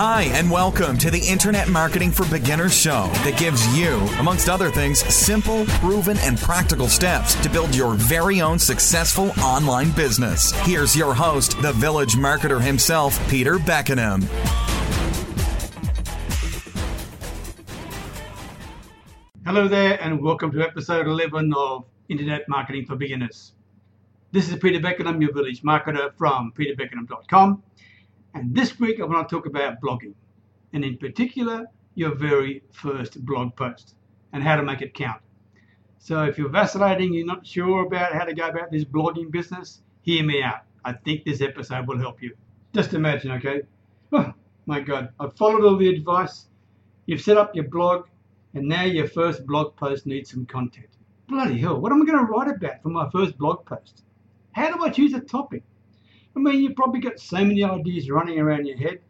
Hi, and welcome to the Internet Marketing for Beginners show that gives you, amongst other things, simple, proven, and practical steps to build your very own successful online business. Here's your host, the village marketer himself, Peter Beckenham. Hello there, and welcome to episode 11 of Internet Marketing for Beginners. This is Peter Beckenham, your village marketer from peterbeckenham.com. And this week I want to talk about blogging, and in particular, your very first blog post and how to make it count. So if you're vacillating, you're not sure about how to go about this blogging business, hear me out. I think this episode will help you. Just imagine, okay? Oh, my God, I've followed all the advice. You've set up your blog, and now your first blog post needs some content. Bloody hell, what am I going to write about for my first blog post? How do I choose a topic? I mean, you've probably got so many ideas running around your head,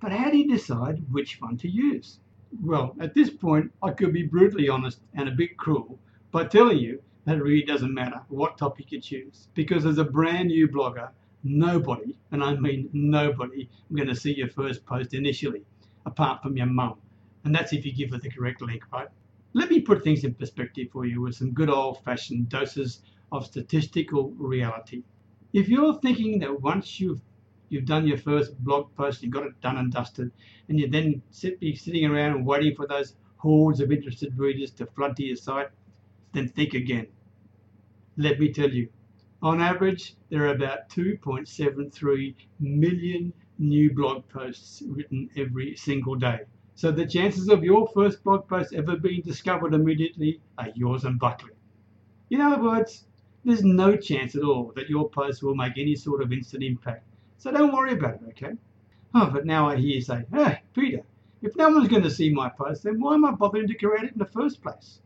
but how do you decide which one to use? Well, at this point, I could be brutally honest and a bit cruel by telling you that it really doesn't matter what topic you choose. Because as a brand new blogger, nobody, and I mean nobody, is going to see your first post initially, apart from your mum. And that's if you give her the correct link, right? Let me put things in perspective for you with some good old fashioned doses of statistical reality. If you're thinking that once you've you've done your first blog post, you've got it done and dusted, and you then sit be sitting around and waiting for those hordes of interested readers to flood to your site, then think again. Let me tell you, on average, there are about 2.73 million new blog posts written every single day. So the chances of your first blog post ever being discovered immediately are yours and Buckley. In other words, there's no chance at all that your post will make any sort of instant impact. So don't worry about it, okay? Oh, but now I hear you say, hey, Peter, if no one's going to see my post, then why am I bothering to create it in the first place?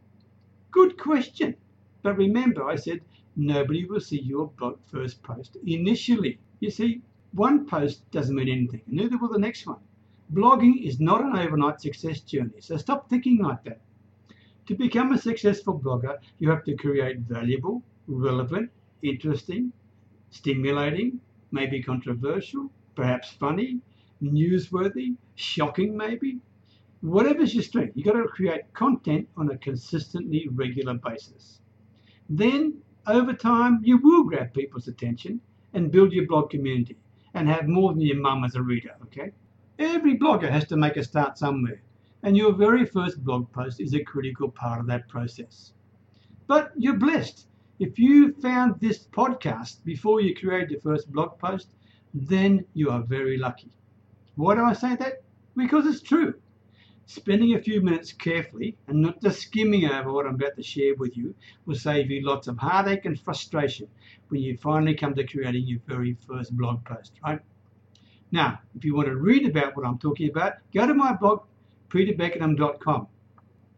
Good question. But remember, I said nobody will see your first post initially. You see, one post doesn't mean anything, neither will the next one. Blogging is not an overnight success journey, so stop thinking like that. To become a successful blogger, you have to create valuable, relevant, interesting, stimulating, maybe controversial, perhaps funny, newsworthy, shocking, maybe. Whatever's your strength, you've got to create content on a consistently regular basis. Then, over time, you will grab people's attention and build your blog community and have more than your mum as a reader, okay? Every blogger has to make a start somewhere, and your very first blog post is a critical part of that process. But you're blessed if you found this podcast before you created your first blog post, then you are very lucky. Why do I say that? Because it's true. Spending a few minutes carefully and not just skimming over what I'm about to share with you will save you lots of heartache and frustration when you finally come to creating your very first blog post, right? Now, if you want to read about what I'm talking about, go to my blog, peterbeckenham.com.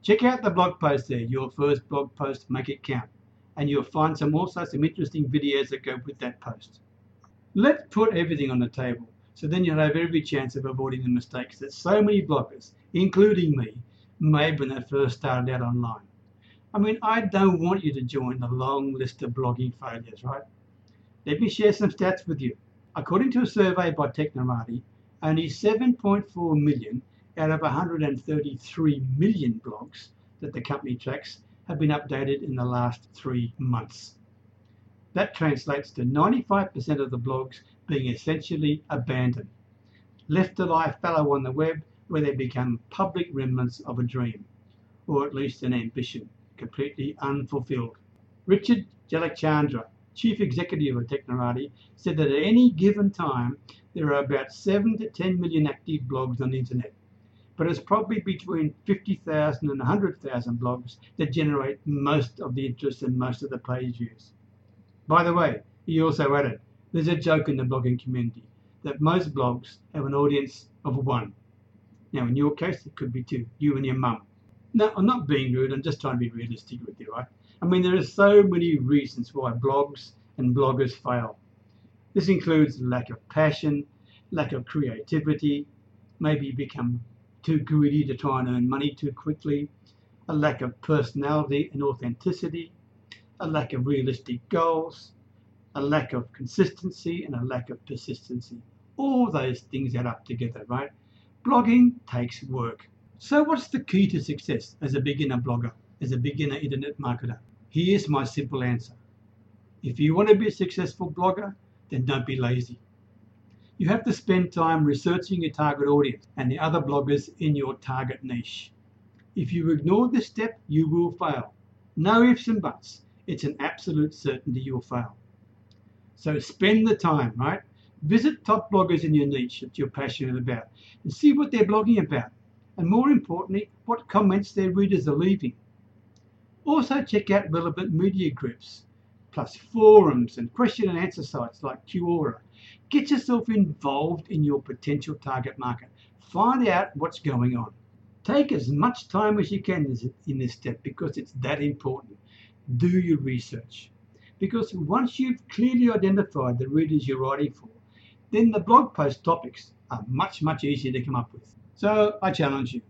Check out the blog post there, your first blog post, make it count and you'll find some also some interesting videos that go with that post. Let's put everything on the table so then you'll have every chance of avoiding the mistakes that so many bloggers, including me, made when they first started out online. I mean, I don't want you to join the long list of blogging failures, right? Let me share some stats with you. According to a survey by Technorati, only 7.4 million out of 133 million blogs that the company tracks have been updated in the last three months. That translates to 95% of the blogs being essentially abandoned, left to lie fallow on the web where they become public remnants of a dream, or at least an ambition, completely unfulfilled. Richard Jalichandra, chief executive of Technorati, said that at any given time there are about 7 to 10 million active blogs on the internet but it's probably between 50,000 and 100,000 blogs that generate most of the interest and most of the page views. By the way, he also added, there's a joke in the blogging community that most blogs have an audience of one. Now, in your case, it could be two, you and your mum. Now, I'm not being rude, I'm just trying to be realistic with you, right? I mean, there are so many reasons why blogs and bloggers fail. This includes lack of passion, lack of creativity, maybe you become too greedy to try and earn money too quickly, a lack of personality and authenticity, a lack of realistic goals, a lack of consistency, and a lack of persistency. All those things add up together, right? Blogging takes work. So, what's the key to success as a beginner blogger, as a beginner internet marketer? Here's my simple answer. If you want to be a successful blogger, then don't be lazy. You have to spend time researching your target audience and the other bloggers in your target niche. If you ignore this step, you will fail. No ifs and buts. It's an absolute certainty you'll fail. So spend the time, right? Visit top bloggers in your niche that you're passionate about and see what they're blogging about. And more importantly, what comments their readers are leaving. Also check out relevant media groups, plus forums and question and answer sites like Quora. Get yourself involved in your potential target market. Find out what's going on. Take as much time as you can in this step because it's that important. Do your research. Because once you've clearly identified the readers you're writing for, then the blog post topics are much, much easier to come up with. So I challenge you.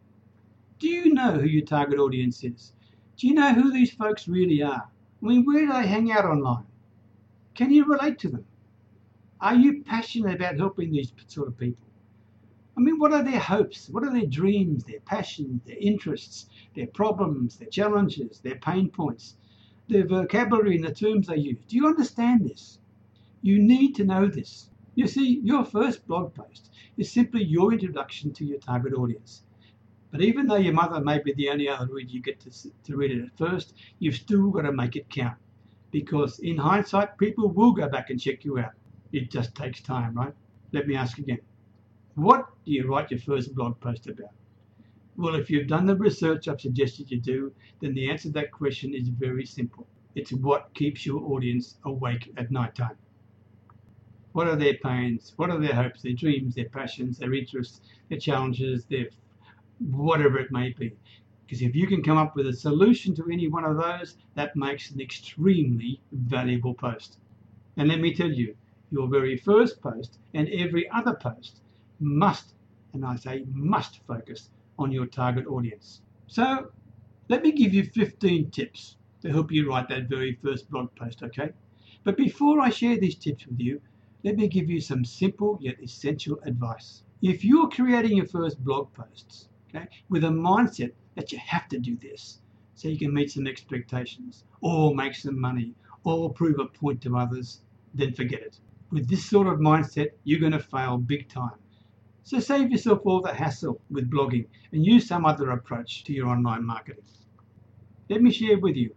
Do you know who your target audience is? Do you know who these folks really are? I mean, where do they hang out online? Can you relate to them? Are you passionate about helping these sort of people? I mean, what are their hopes? What are their dreams, their passions, their interests, their problems, their challenges, their pain points, their vocabulary and the terms they use? Do you understand this? You need to know this. You see, your first blog post is simply your introduction to your target audience. But even though your mother may be the only other reader you get to, to read it at first, you've still got to make it count. Because in hindsight, people will go back and check you out. It just takes time, right? Let me ask again. What do you write your first blog post about? Well, if you've done the research I've suggested you do, then the answer to that question is very simple. It's what keeps your audience awake at night time. What are their pains? What are their hopes, their dreams, their passions, their interests, their challenges, their whatever it may be. Because if you can come up with a solution to any one of those, that makes an extremely valuable post. And let me tell you, your very first post and every other post must, and I say must, focus on your target audience. So let me give you 15 tips to help you write that very first blog post, okay? But before I share these tips with you, let me give you some simple yet essential advice. If you're creating your first blog posts, okay, with a mindset that you have to do this so you can meet some expectations or make some money or prove a point to others, then forget it. With this sort of mindset, you're going to fail big time. So save yourself all the hassle with blogging and use some other approach to your online marketing. Let me share with you.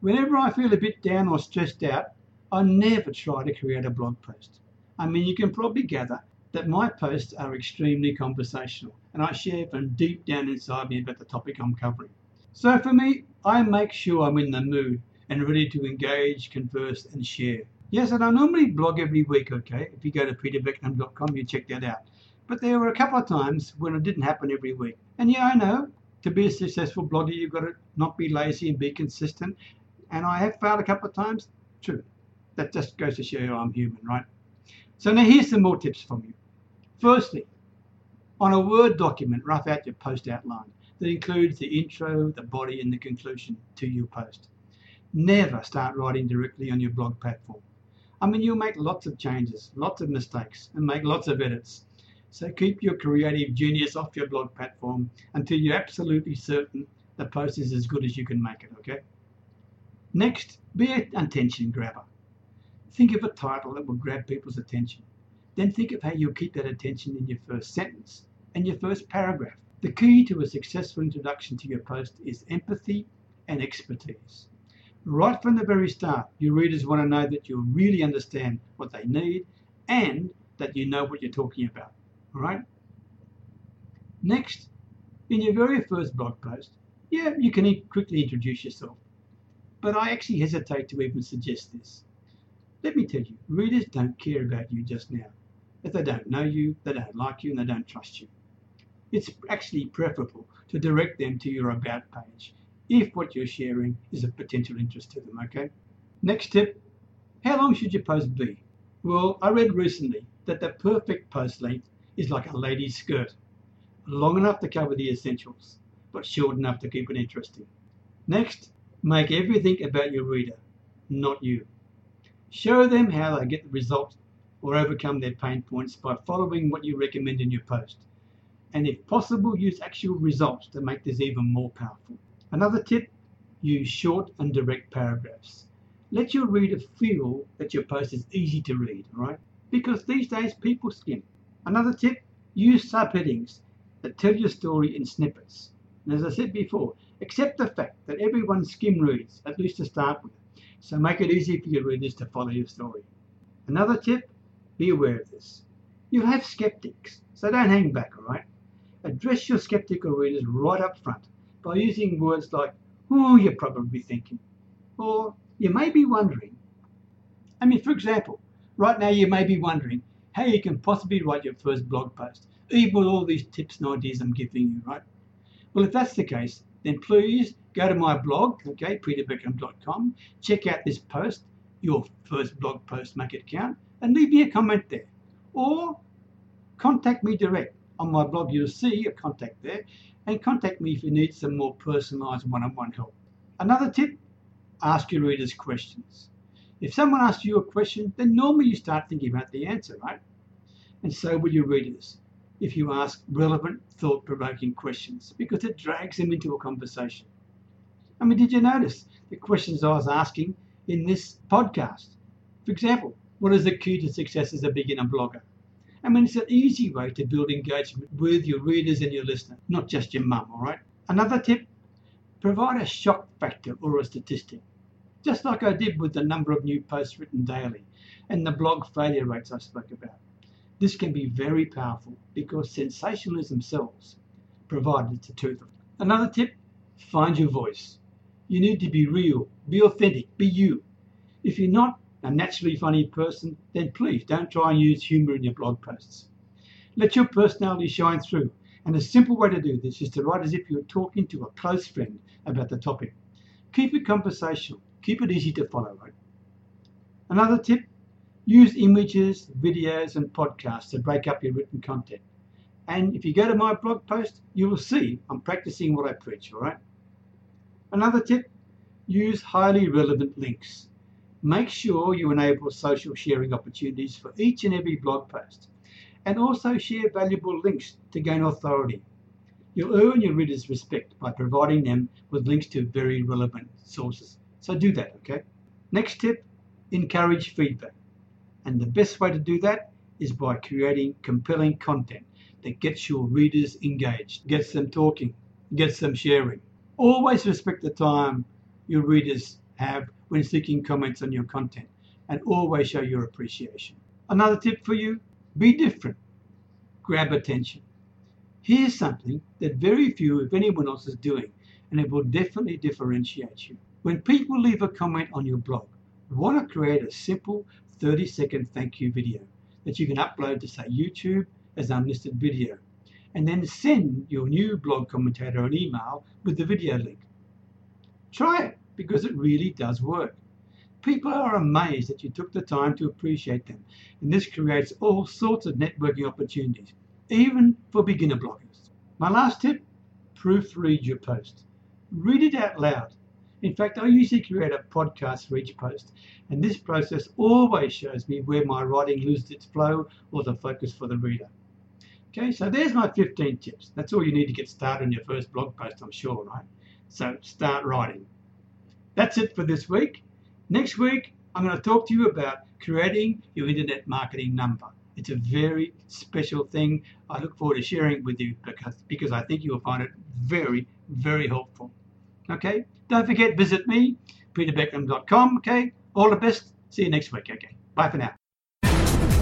Whenever I feel a bit down or stressed out, I never try to create a blog post. I mean, you can probably gather that my posts are extremely conversational and I share from deep down inside me about the topic I'm covering. So for me, I make sure I'm in the mood and ready to engage, converse, and share. Yes, and I normally blog every week, okay? If you go to peterbeckenham.com, you check that out. But there were a couple of times when it didn't happen every week. And yeah, I know to be a successful blogger, you've got to not be lazy and be consistent. And I have failed a couple of times. True. That just goes to show you I'm human, right? So now here's some more tips from you. Firstly, on a Word document, rough out your post outline that includes the intro, the body, and the conclusion to your post. Never start writing directly on your blog platform. I mean, you'll make lots of changes, lots of mistakes, and make lots of edits. So keep your creative genius off your blog platform until you're absolutely certain the post is as good as you can make it, okay? Next, be an attention grabber. Think of a title that will grab people's attention. Then think of how you'll keep that attention in your first sentence and your first paragraph. The key to a successful introduction to your post is empathy and expertise. Right from the very start, your readers want to know that you really understand what they need and that you know what you're talking about. All right? Next, in your very first blog post, yeah, you can quickly introduce yourself. But I actually hesitate to even suggest this. Let me tell you, readers don't care about you just now. If they don't know you, they don't like you, and they don't trust you. It's actually preferable to direct them to your About page if what you're sharing is of potential interest to them, okay? Next tip, how long should your post be? Well, I read recently that the perfect post length is like a lady's skirt, long enough to cover the essentials, but short enough to keep it interesting. Next, make everything about your reader, not you. Show them how they get the result or overcome their pain points by following what you recommend in your post. And if possible, use actual results to make this even more powerful. Another tip use short and direct paragraphs. Let your reader feel that your post is easy to read, right? Because these days people skim. Another tip use subheadings that tell your story in snippets. And as I said before, accept the fact that everyone skim reads, at least to start with. So make it easy for your readers to follow your story. Another tip be aware of this. You have skeptics, so don't hang back, alright? Address your skeptical readers right up front by using words like, oh, you're probably thinking, or you may be wondering. I mean, for example, right now you may be wondering how you can possibly write your first blog post, even with all these tips and ideas I'm giving you, right? Well, if that's the case, then please go to my blog, okay, peterbeckenham.com, check out this post, your first blog post, make it count, and leave me a comment there. Or contact me direct. On my blog, you'll see a contact there, and contact me if you need some more personalized one on one help. Another tip ask your readers questions. If someone asks you a question, then normally you start thinking about the answer, right? And so will your readers if you ask relevant, thought provoking questions because it drags them into a conversation. I mean, did you notice the questions I was asking in this podcast? For example, what is the key to success as a beginner blogger? I mean, it's an easy way to build engagement with your readers and your listeners, not just your mum, all right? Another tip provide a shock factor or a statistic, just like I did with the number of new posts written daily and the blog failure rates I spoke about. This can be very powerful because sensationalism sells, provided it's a truth. Another tip find your voice. You need to be real, be authentic, be you. If you're not a naturally funny person, then please don't try and use humor in your blog posts. Let your personality shine through. And a simple way to do this is to write as if you're talking to a close friend about the topic. Keep it conversational, keep it easy to follow, right? Another tip Use images, videos, and podcasts to break up your written content. And if you go to my blog post, you will see I'm practicing what I preach, all right? Another tip use highly relevant links. Make sure you enable social sharing opportunities for each and every blog post. And also share valuable links to gain authority. You'll earn your readers' respect by providing them with links to very relevant sources. So do that, okay? Next tip encourage feedback. And the best way to do that is by creating compelling content that gets your readers engaged, gets them talking, gets them sharing. Always respect the time your readers have when seeking comments on your content and always show your appreciation. Another tip for you be different, grab attention. Here's something that very few, if anyone else, is doing, and it will definitely differentiate you. When people leave a comment on your blog, want to create a simple 30 second thank you video that you can upload to say YouTube as unlisted video and then send your new blog commentator an email with the video link. Try it because it really does work. People are amazed that you took the time to appreciate them, and this creates all sorts of networking opportunities, even for beginner bloggers. My last tip proofread your post. Read it out loud in fact, I usually create a podcast for each post, and this process always shows me where my writing loses its flow or the focus for the reader. Okay, so there's my 15 tips. That's all you need to get started on your first blog post, I'm sure, right? So start writing. That's it for this week. Next week, I'm going to talk to you about creating your internet marketing number. It's a very special thing. I look forward to sharing it with you because, because I think you will find it very, very helpful. Okay, don't forget, visit me, peterbeckenham.com. Okay, all the best. See you next week. Okay, bye for now.